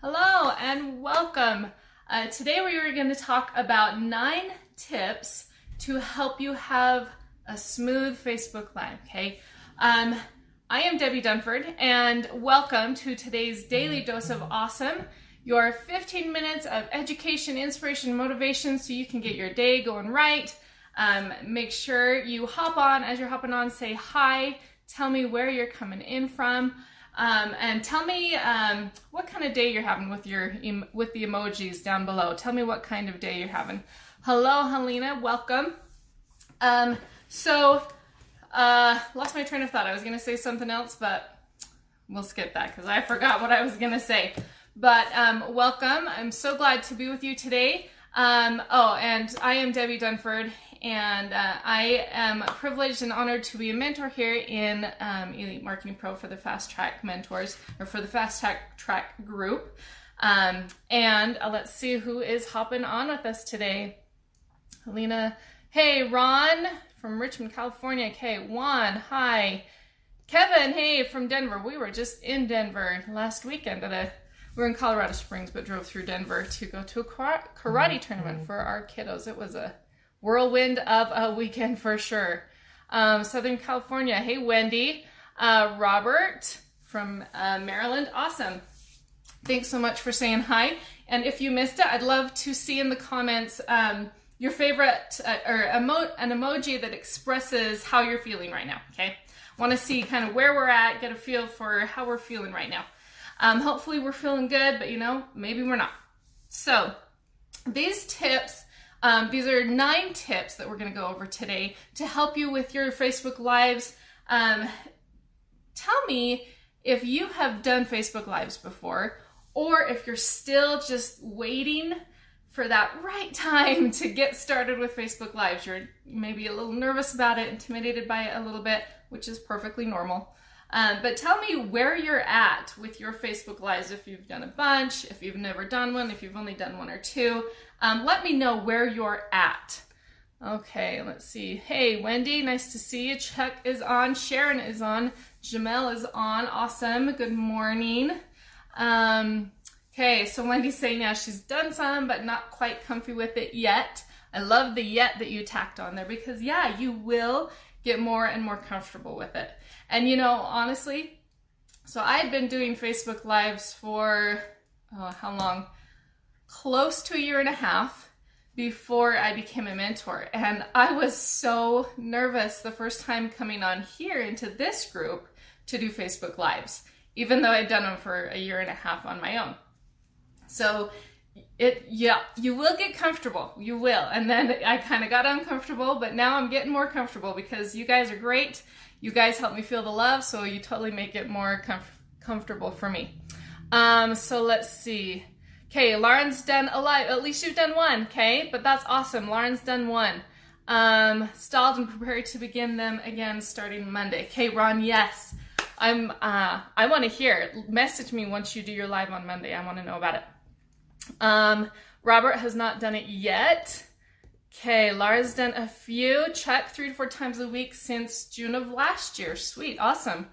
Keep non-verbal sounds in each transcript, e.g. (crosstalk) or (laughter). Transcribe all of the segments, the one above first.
Hello and welcome. Uh, today we are going to talk about nine tips to help you have a smooth Facebook Live. Okay. Um, I am Debbie Dunford and welcome to today's daily dose of awesome. Your 15 minutes of education, inspiration, motivation so you can get your day going right. Um, make sure you hop on as you're hopping on, say hi, tell me where you're coming in from. Um, and tell me um, what kind of day you're having with your with the emojis down below. Tell me what kind of day you're having. Hello, Helena. Welcome. Um, so, uh, lost my train of thought. I was gonna say something else, but we'll skip that because I forgot what I was gonna say. But um, welcome. I'm so glad to be with you today. Um, oh, and I am Debbie Dunford, and uh, I am privileged and honored to be a mentor here in um, Elite Marketing Pro for the Fast Track Mentors or for the Fast Track Track group. Um, and uh, let's see who is hopping on with us today. Helena, hey, Ron from Richmond, California. Okay, Juan, hi. Kevin, hey, from Denver. We were just in Denver last weekend at a we were in Colorado Springs, but drove through Denver to go to a karate mm-hmm. tournament for our kiddos. It was a whirlwind of a weekend for sure. Um, Southern California. Hey, Wendy. Uh, Robert from uh, Maryland. Awesome. Thanks so much for saying hi. And if you missed it, I'd love to see in the comments um, your favorite uh, or emo- an emoji that expresses how you're feeling right now. Okay. Want to see kind of where we're at, get a feel for how we're feeling right now. Um, hopefully, we're feeling good, but you know, maybe we're not. So, these tips um, these are nine tips that we're going to go over today to help you with your Facebook Lives. Um, tell me if you have done Facebook Lives before, or if you're still just waiting for that right time to get started with Facebook Lives. You're maybe a little nervous about it, intimidated by it a little bit, which is perfectly normal. Um, but tell me where you're at with your Facebook Lives. If you've done a bunch, if you've never done one, if you've only done one or two, um, let me know where you're at. Okay, let's see. Hey, Wendy, nice to see you. Chuck is on. Sharon is on. Jamel is on. Awesome. Good morning. Um, okay, so Wendy's saying yeah, she's done some, but not quite comfy with it yet. I love the yet that you tacked on there because, yeah, you will get more and more comfortable with it. And you know, honestly, so I had been doing Facebook Lives for oh, how long? Close to a year and a half before I became a mentor. And I was so nervous the first time coming on here into this group to do Facebook Lives, even though I'd done them for a year and a half on my own. So it yeah you will get comfortable. You will. And then i kind of got uncomfortable but now i'm getting more comfortable because you guys are great. You guys help me feel the love so you totally make it more comf- comfortable for me. Um so let's see. Okay lauren's done a lot. At least you've done one okay? But that's awesome. Lauren's done one. Um stalled and prepared to begin them again starting monday. Okay ron yes. I'm uh i want to hear. Message me once you do your live on monday. I want to know about it um, Robert has not done it yet. Okay, Lara's done a few. Check three to four times a week since June of last year. Sweet, awesome.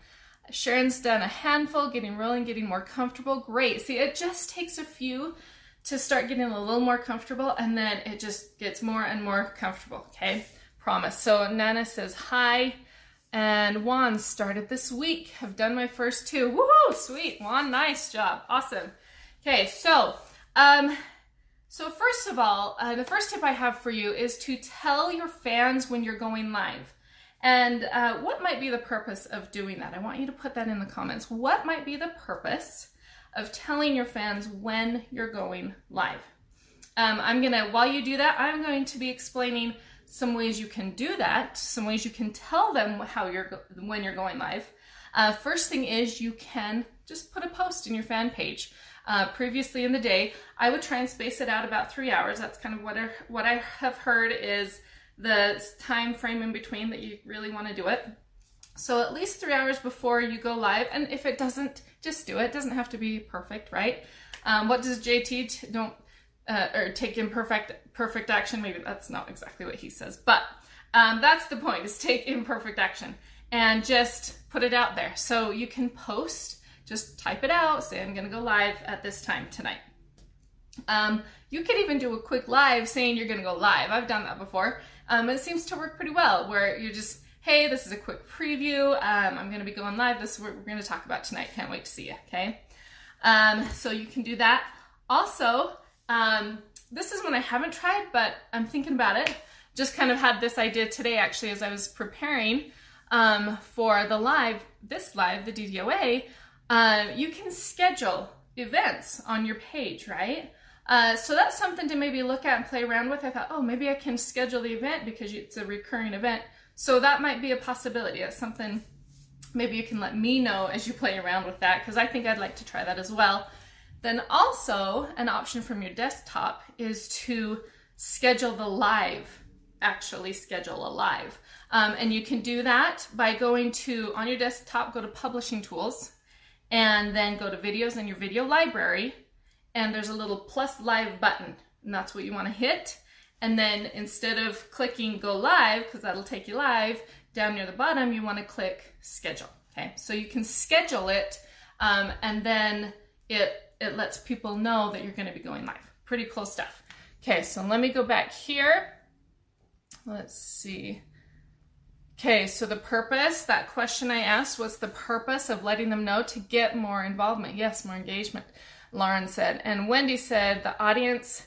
Sharon's done a handful, getting rolling, getting more comfortable. Great. See, it just takes a few to start getting a little more comfortable, and then it just gets more and more comfortable. Okay, promise. So Nana says hi, and Juan started this week. Have done my first two. Woohoo! Sweet, Juan. Nice job. Awesome. Okay, so um, so first of all, uh, the first tip I have for you is to tell your fans when you're going live. And uh, what might be the purpose of doing that? I want you to put that in the comments. What might be the purpose of telling your fans when you're going live? Um, I'm gonna, while you do that, I'm going to be explaining some ways you can do that, some ways you can tell them how you're when you're going live. Uh, first thing is you can just put a post in your fan page uh, previously in the day. I would try and space it out about three hours. That's kind of what I, what I have heard is the time frame in between that you really want to do it. So at least three hours before you go live. And if it doesn't, just do it. It doesn't have to be perfect, right? Um, what does JT don't uh, or take imperfect perfect action? Maybe that's not exactly what he says, but um, that's the point: is take imperfect action and just put it out there. So you can post Just type it out, say I'm gonna go live at this time tonight. Um, you could even do a quick live saying you're gonna go live. I've done that before. Um, it seems to work pretty well where you're just, hey, this is a quick preview. Um, I'm gonna be going live. This is what we're gonna talk about tonight. Can't wait to see you, okay? Um, so you can do that. Also, um, this is one I haven't tried, but I'm thinking about it. Just kind of had this idea today actually as I was preparing um, for the live, this live, the DDOA. Uh, you can schedule events on your page, right? Uh, so that's something to maybe look at and play around with. I thought, oh, maybe I can schedule the event because it's a recurring event. So that might be a possibility. That's something maybe you can let me know as you play around with that because I think I'd like to try that as well. Then also an option from your desktop is to schedule the live, actually schedule a live. Um, and you can do that by going to, on your desktop, go to publishing tools and then go to videos in your video library and there's a little plus live button and that's what you want to hit. And then instead of clicking go live, because that'll take you live, down near the bottom, you want to click schedule. Okay, so you can schedule it um, and then it it lets people know that you're going to be going live. Pretty cool stuff. Okay, so let me go back here. Let's see. Okay, so the purpose, that question I asked, was the purpose of letting them know to get more involvement. Yes, more engagement, Lauren said. And Wendy said the audience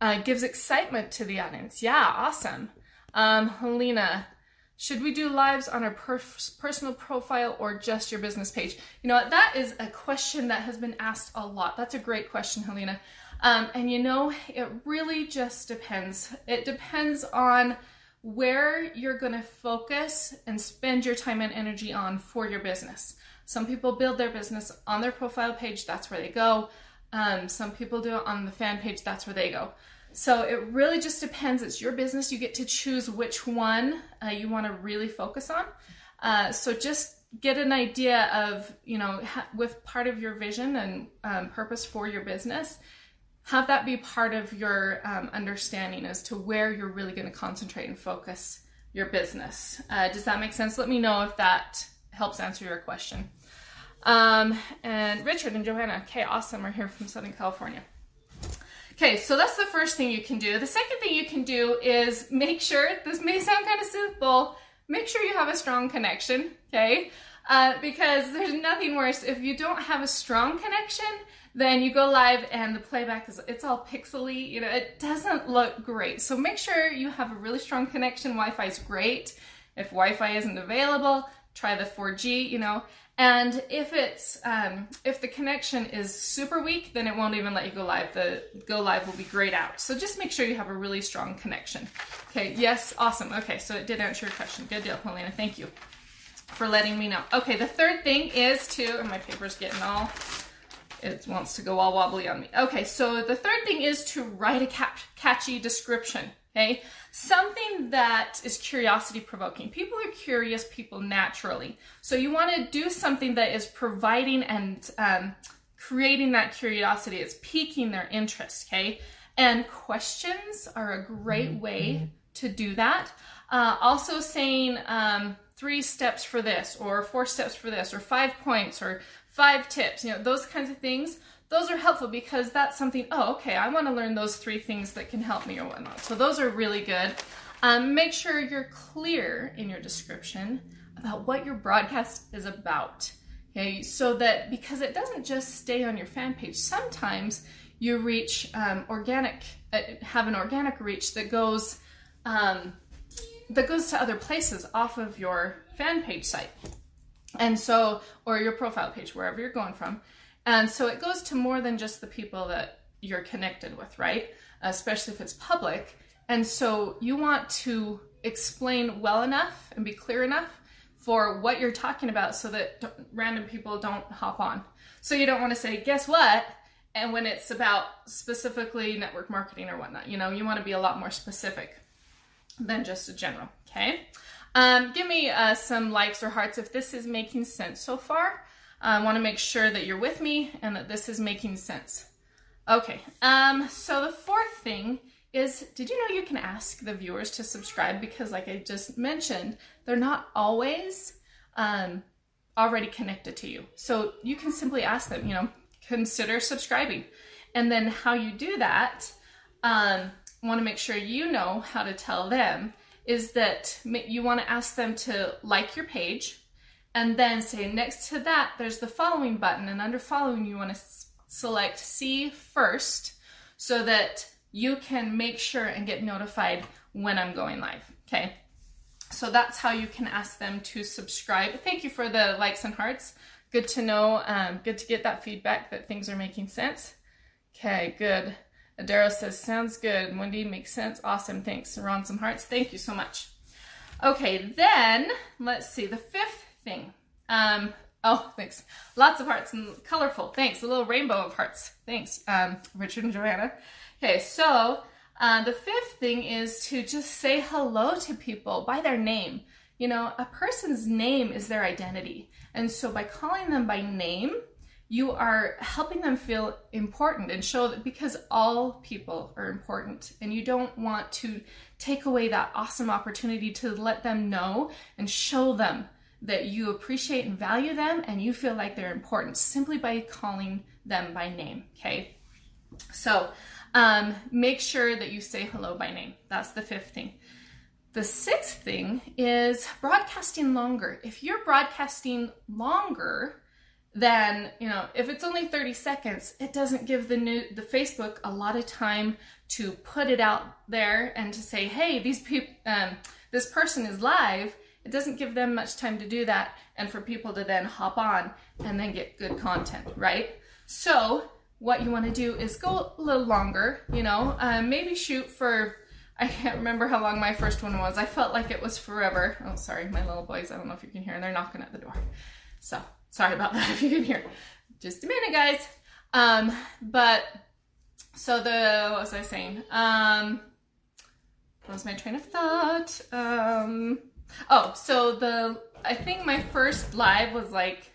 uh, gives excitement to the audience. Yeah, awesome. Um, Helena, should we do lives on our per- personal profile or just your business page? You know, what? that is a question that has been asked a lot. That's a great question, Helena. Um, and you know, it really just depends. It depends on where you're going to focus and spend your time and energy on for your business. Some people build their business on their profile page, that's where they go. Um, some people do it on the fan page, that's where they go. So it really just depends. It's your business. You get to choose which one uh, you want to really focus on. Uh, so just get an idea of, you know, ha- with part of your vision and um, purpose for your business, have that be part of your um, understanding as to where you're really going to concentrate and focus your business. Uh, does that make sense? Let me know if that helps answer your question. Um, and Richard and Joanna, okay, awesome, are here from Southern California. Okay, so that's the first thing you can do. The second thing you can do is make sure, this may sound kind of simple, make sure you have a strong connection, okay? Uh, because there's nothing worse. If you don't have a strong connection, then you go live and the playback is, it's all pixely, you know, it doesn't look great. So make sure you have a really strong connection. Wi-Fi is great. If Wi-Fi isn't available, try the 4G, you know, and if it's um, if the connection is super weak, then it won't even let you go live. The go live will be grayed out. So just make sure you have a really strong connection. Okay, yes, awesome. Okay, so it did answer your question. Good deal, Helena. Thank you for letting me know. Okay, the third thing is to, and my paper's getting all, it wants to go all wobbly on me. Okay, so the third thing is to write a catchy description. Okay, something that is curiosity provoking. People are curious people naturally. So you want to do something that is providing and um, creating that curiosity. It's piquing their interest. Okay, and questions are a great mm-hmm. way to do that. Uh, also saying um, three steps for this, or four steps for this, or five points, or five tips. You know those kinds of things those are helpful because that's something, oh, okay, I want to learn those three things that can help me or whatnot. So those are really good. Um, make sure you're clear in your description about what your broadcast is about. Okay, so that because it doesn't just stay on your fan page, sometimes you reach um, organic, uh, have an organic reach that goes um, that goes to other places off of your fan page site, and so or your profile page, wherever you're going from. And so it goes to more than just the people that you're connected with, right? Especially if it's public. And so you want to explain well enough and be clear enough for what you're talking about so that random people don't hop on. So you don't want to say, guess what? And when it's about specifically network marketing or whatnot, you know, you want to be a lot more specific than just a general, okay? Um, give me uh, some likes or hearts if this is making sense so far. I want to make sure that you're with me and that this is making sense. Okay, um, so the fourth thing is did you know you can ask the viewers to subscribe because like I just mentioned, they're not always um, already connected to you. So you can simply ask them, you know, consider subscribing. And then how you do that, um, want to make sure you know how to tell them is that you want to ask them to like your page and then say next to that there's the following button and under following you want to select see first so that you can make sure and get notified when I'm going live. Okay. So that's how you can ask them to subscribe. Thank you for the likes and hearts. Good to know. Um, good to get that feedback that things are making sense. Okay, good. Adara says, sounds good. Wendy makes sense. Awesome. Thanks. Ron, some hearts. Thank you so much. Okay, then let's see. The fifth thing. Um, oh, thanks. Lots of hearts and colorful. Thanks. A little rainbow of hearts. Thanks, um, Richard and Joanna. Okay, so uh, the fifth thing is to just say hello to people by their name. You know, a person's name is their identity. And so by calling them by name, you are helping them feel important and show that because all people are important and you don't want to take away that awesome opportunity to let them know and show them that you appreciate and value them and you feel like they're important simply by calling them by name. Okay. So, um, make sure that you say hello by name. That's the fifth thing. The sixth thing is broadcasting longer. If you're broadcasting longer, then you know if it's only 30 seconds it doesn't give the new the facebook a lot of time to put it out there and to say hey these people um, this person is live it doesn't give them much time to do that and for people to then hop on and then get good content right so what you want to do is go a little longer, you know, um, maybe shoot for, I can't remember how long my first one was. I felt like it was forever. Oh, sorry, my little boys, I don't know if you can hear, they're knocking at the door. So, sorry about (laughs) that if you can hear. Just a minute, guys. Um, but, so the, what was I saying? Um, what was my train of thought? Um, oh, so the, I think my first live was like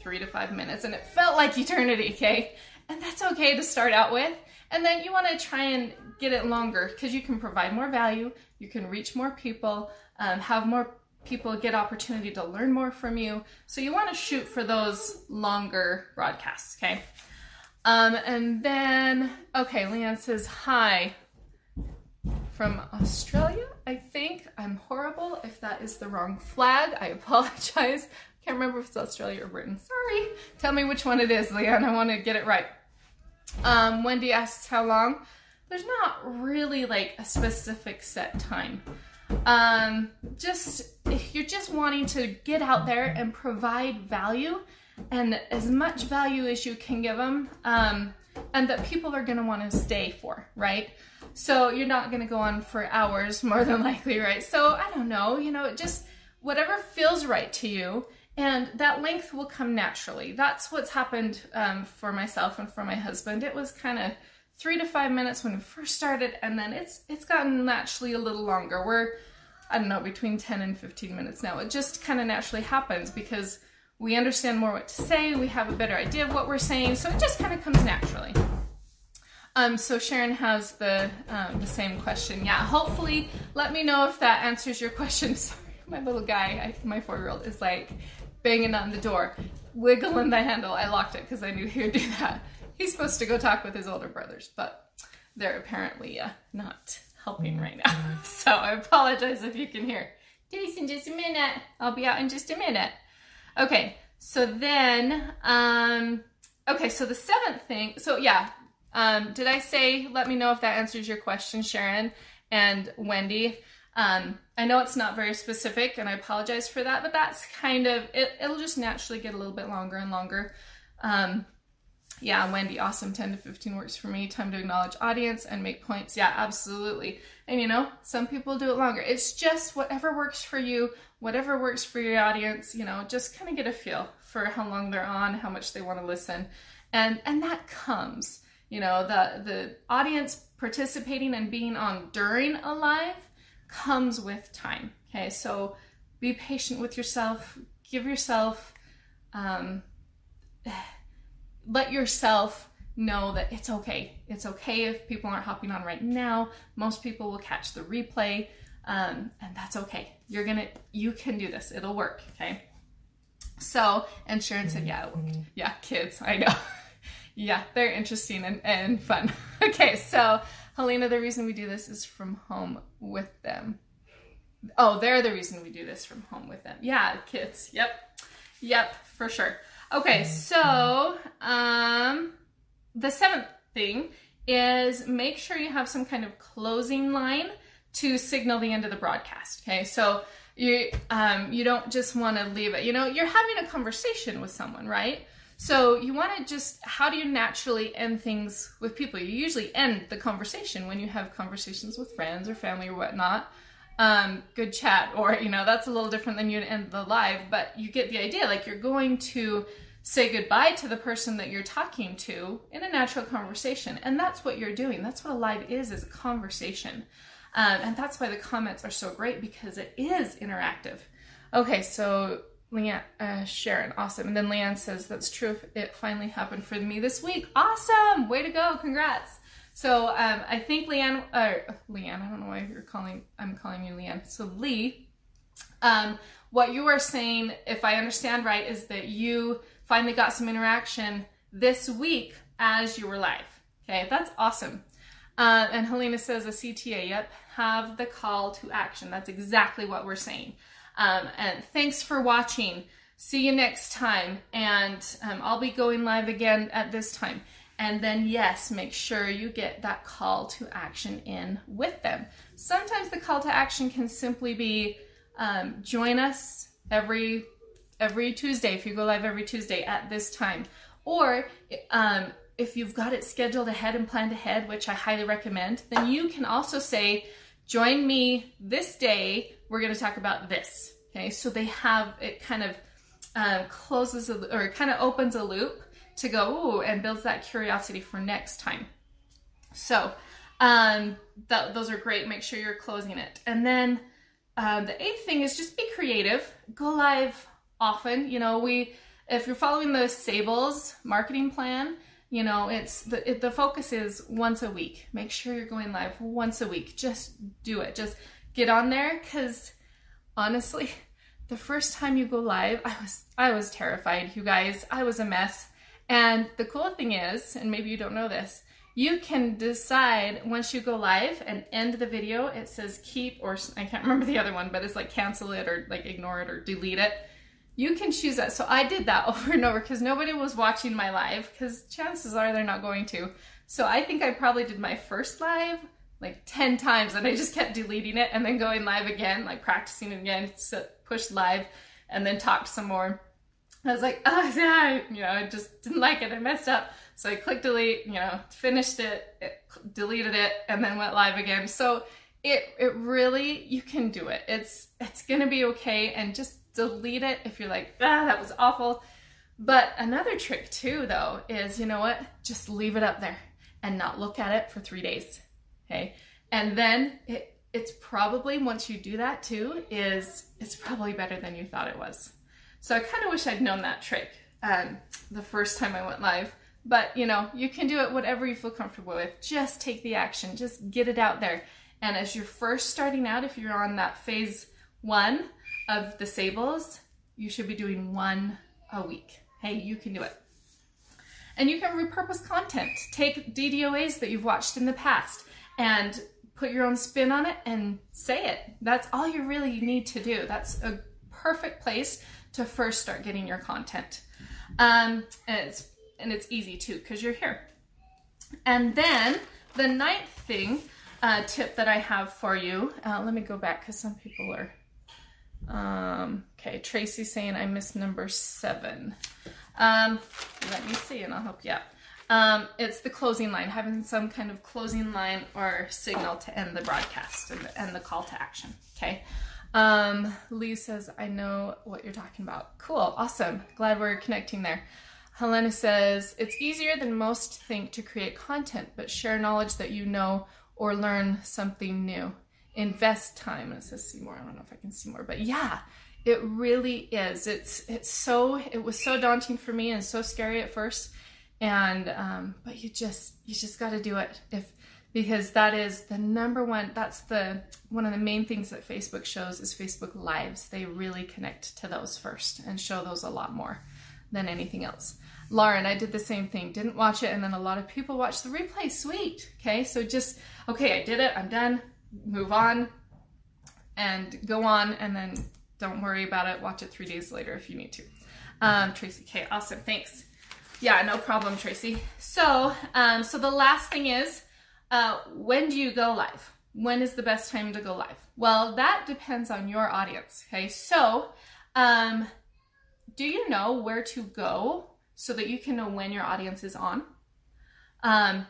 three to five minutes and it felt like eternity, okay? And that's okay to start out with. And then you want to try and get it longer because you can provide more value, you can reach more people, um, have more people get opportunity to learn more from you. So you want to shoot for those longer broadcasts, okay? Um, and then, okay, Leanne says, hi from Australia, I think. I'm horrible if that is the wrong flag. I (laughs) apologize. Can't remember if it's Australia or Britain. Sorry. Tell me which one it is, Leanne. I want to get it right. Um, Wendy asks how long. There's not really like a specific set time. Um, just you're just wanting to get out there and provide value and as much value as you can give them, um, and that people are going to want to stay for, right? So you're not going to go on for hours (laughs) more than likely, right? So I don't know, you know, it just whatever feels right to you and that length will come naturally. That's what's happened um, for myself and for my husband. It was kind of three to five minutes when we first started, and then it's it's gotten naturally a little longer. We're I don't know between ten and fifteen minutes now. It just kind of naturally happens because we understand more what to say. We have a better idea of what we're saying, so it just kind of comes naturally. Um, so Sharon has the um, the same question. Yeah, hopefully, let me know if that answers your (laughs) question. Sorry, my little guy, I, my four year old, is like banging on the door, wiggling the handle. I locked it because I knew he would do that. He's supposed to go talk with his older brothers, but they're apparently uh, not helping right now. (laughs) so I apologize if you can hear. Jason, just a minute. I'll be out in just a minute. Okay, so then, um, okay, so the seventh thing, so yeah, um, did I say, let me know if that answers your question, Sharon and Wendy? Um, I know it's not very specific, and I apologize for that, but that's kind of it. It'll just naturally get a little bit longer and longer. Um, yeah, Wendy, awesome. 10 to 15 works for me. Time to acknowledge audience and make points. Yeah, absolutely. And you know, some people do it longer. It's just whatever works for you, whatever works for your audience, you know, just kind of get a feel for how long they're on, how much they want to listen. And and that comes, you know, the the audience participating and being on during a live comes with time. Okay, so be patient with yourself. Give yourself, um, let yourself know that it's okay. It's okay if people aren't hopping on right now. Most people will catch the replay, um, and that's okay. You're gonna, you can do this. It'll work. Okay. So, and Sharon said, yeah, yeah, kids, I know. (laughs) yeah, they're interesting and, and fun. (laughs) okay, so Helena, the reason we do this is from home with them. Oh, they're the reason we do this from home with them. Yeah, kids. Yep. Yep, for sure. Okay, so um the seventh thing is make sure you have some kind of closing line to signal the end of the broadcast. Okay, so you um, you don't just want to leave it. You know, you're having a conversation with someone, right? So you want to just how do you naturally end things with people? You usually end the conversation when you have conversations with friends or family or whatnot. Um, good chat, or you know, that's a little different than you end the live, but you get the idea. Like you're going to say goodbye to the person that you're talking to in a natural conversation, and that's what you're doing. That's what a live is: is a conversation. Um, and that's why the comments are so great because it is interactive. Okay, so Leanne, uh, Sharon, awesome. And then Leanne says, that's true. It finally happened for me this week. Awesome. Way to go. Congrats. So um, I think Leanne, uh, Leanne, I don't know why you're calling, I'm calling you Leanne. So Lee, um, what you are saying, if I understand right, is that you finally got some interaction this week as you were live. Okay, that's awesome. Uh, and Helena says a CTA, yep, have the call to action. That's exactly what we're saying. Um, and thanks for watching. See you next time. And um, I'll be going live again at this time. And then, yes, make sure you get that call to action in with them. Sometimes the call to action can simply be um, join us every every Tuesday if you go live every Tuesday at this time, or um, if you've got it scheduled ahead and planned ahead, which I highly recommend, then you can also say, join me this day. We're going to talk about this. Okay, so they have it kind of uh, closes a, or kind of opens a loop to go ooh, and builds that curiosity for next time. So um, that, those are great. Make sure you're closing it. And then um, the eighth thing is just be creative. Go live often. You know, we if you're following the Sables marketing plan, you know it's the it, the focus is once a week make sure you're going live once a week just do it just get on there because honestly (laughs) the first time you go live i was i was terrified you guys i was a mess and the cool thing is and maybe you don't know this you can decide once you go live and end the video it says keep or i can't remember the other one but it's like cancel it or like ignore it or delete it you can choose that. So I did that (laughs) over and over because nobody was watching my live because chances are they're not going to. So I think I probably did my first live like 10 times and I just kept deleting it and then going live again, like practicing again, push live and then talked some more. I was like, oh, (laughs) yeah, you know, I just didn't like it. I messed up. So I clicked delete, you know, finished it, it deleted it, and then went live again. So it, it really, you can do it. It's, it's to be okay. And just delete it if you're like, ah, that was awful. But another trick too, though, is you know what? Just leave it up there and not look at it for three days. Okay. And then it, it's probably, once you do that too, is it's probably better than you thought it was. So I kind of wish I'd known that trick um, the first time I went live. But you know, you can do it whatever you feel comfortable with. Just take the action, just get it out there. And as you're first starting out, if you're on that phase one, of the Sables, you should be doing one a week. Hey, you can do it. And you can repurpose content. Take DDOAs that you've watched in the past and put your own spin on it and say it. That's all you really need to do. That's a perfect place to first start getting your content. Um, and it's and it's easy too because you're here. And then the ninth thing uh, tip that I have for you. Uh, let me go back because some people are um, okay, Tracy's saying I missed number seven. Um, let me see and I'll help you out. Um, it's the closing line, having some kind of closing line or signal to end the broadcast and, and the call to action. Okay. Um, Lee says, I know what you're talking about. Cool. Awesome. Glad we're connecting there. Helena says, it's easier than most think to create content, but share knowledge that you know or learn something new invest time. And it says see more. I don't know if I can see more, but yeah, it really is. It's it's so it was so daunting for me and so scary at first, and um, but you just you just got to do it. If because that is the number one that's the one of the main things that facebook shows is facebook lives. They really connect to those first and show those a lot more than anything else. Lauren i did the same thing. Didn't watch it and then a lot of people watch the replay. Sweet. Okay so just okay i did it. I'm done. Move on and go on and then don't worry about it. Watch it three days later if you need to. Um, tracy okay awesome. Thanks. Yeah no problem tracy. So um, so the last thing is uh, when do you go live? When is the best time to go live? Well, that depends on your audience. Okay, so um, do you know where to go so that you can know when your audience is on? Um,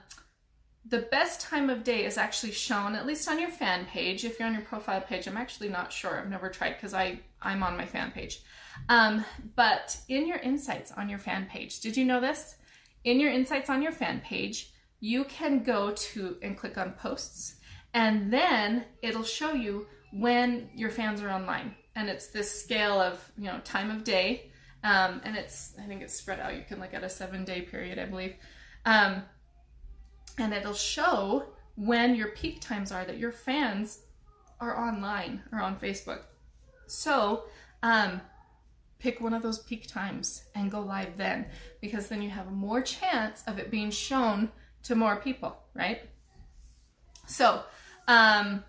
the best time of day is actually shown at least on your fan page. If you're on your profile page, I'm actually not sure. I've never tried because I I'm on my fan page. Um, but in your insights on your fan page, did you know this? In your insights on your fan page, you can go to and click on posts and then it'll show you when your fans are online. And it's this scale of you know time of day um, and it's i think it's spread out. You can look at a seven day period i believe. Um, and it'll show when your peak times are that your fans are online or on facebook. So um, pick one of those peak times and go live then because then you have more chance of it being shown to more people, right? So, um,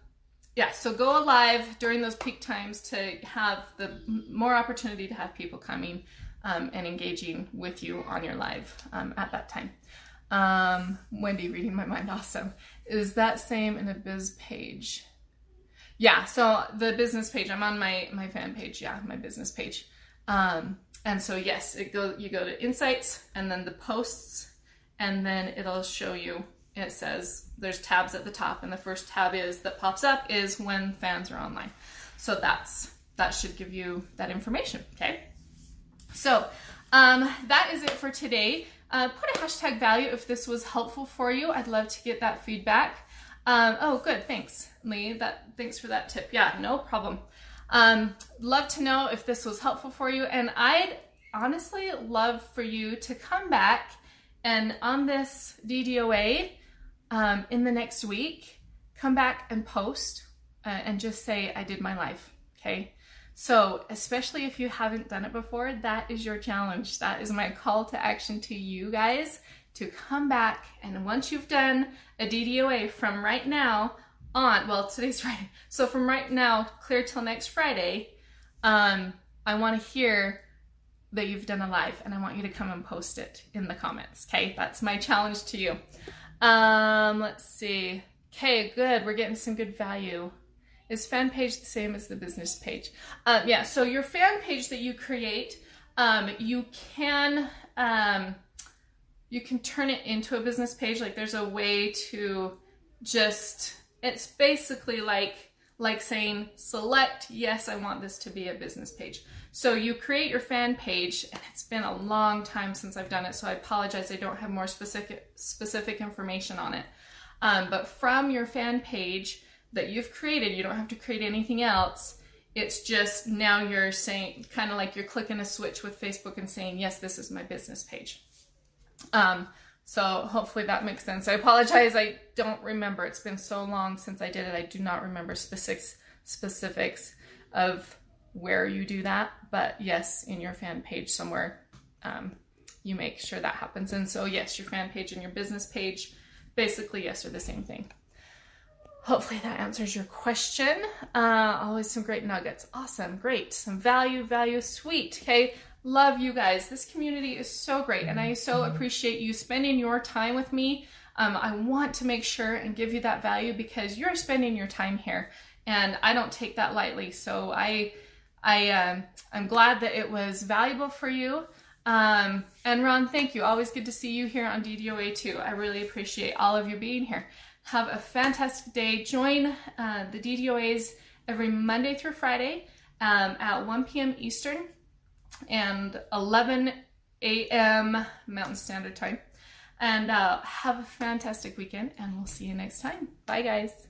yeah, so go live during those peak times to have the more opportunity to have people coming um, and engaging with you on your live um, at that time. Um, Wendy, reading my mind, awesome. Is that same in a biz page? Yeah, so the business page, I'm on my my fan page, yeah, my business page. Um, and so yes, it go you go to insights and then the posts and then it'll show you it says there's tabs at the top and the first tab is that pops up is when fans are online. So that's that should give you that information okay? So um, that is it for today. Uh, put a hashtag value if this was helpful for you. I'd love to get that feedback. Um, oh good thanks lee. That thanks for that tip. Yeah no problem. Um, love to know if this was helpful for you and i'd honestly love for you to come back and on this DDOA, um, in the next week, come back and post uh, and just say, I did my life. Okay. So, especially if you haven't done it before, that is your challenge. That is my call to action to you guys to come back. And once you've done a DDOA from right now on, well, today's (laughs) Friday. So, from right now, clear till next Friday, um, I want to hear that you've done a live and I want you to come and post it in the comments. Okay, that's my challenge to you. Um, let's see. Okay, good. We're getting some good value. Is fan page the same as the business page? Um, yeah, so your fan page that you create, um, you can um, you can turn it into a business page. Like there's a way to just it's basically like like saying select yes, I want this to be a business page. So you create your fan page, and it's been a long time since I've done it, so I apologize. I don't have more specific specific information on it. Um, but from your fan page that you've created, you don't have to create anything else. It's just now you're saying, kind of like you're clicking a switch with Facebook and saying, yes, this is my business page. Um, so hopefully that makes sense. I apologize. I don't remember. It's been so long since I did it. I do not remember specifics specifics of where you do that, but yes, in your fan page somewhere, um, you make sure that happens. And so, yes, your fan page and your business page, basically, yes, are the same thing. Hopefully that answers your question. Uh, always some great nuggets. Awesome, great. Some value, value, sweet. Okay, love you guys. This community is so great, and I so appreciate you spending your time with me. Um, I want to make sure and give you that value because you're spending your time here, and I don't take that lightly. So I I um, I'm glad that it was valuable for you. Um, and Ron, thank you. Always good to see you here on DDOA too. I really appreciate all of you being here. Have a fantastic day. Join uh, the DDOAs every Monday through Friday um, at 1 p.m. Eastern and 11 a.m. Mountain Standard Time. And uh, have a fantastic weekend, and we'll see you next time. Bye, guys.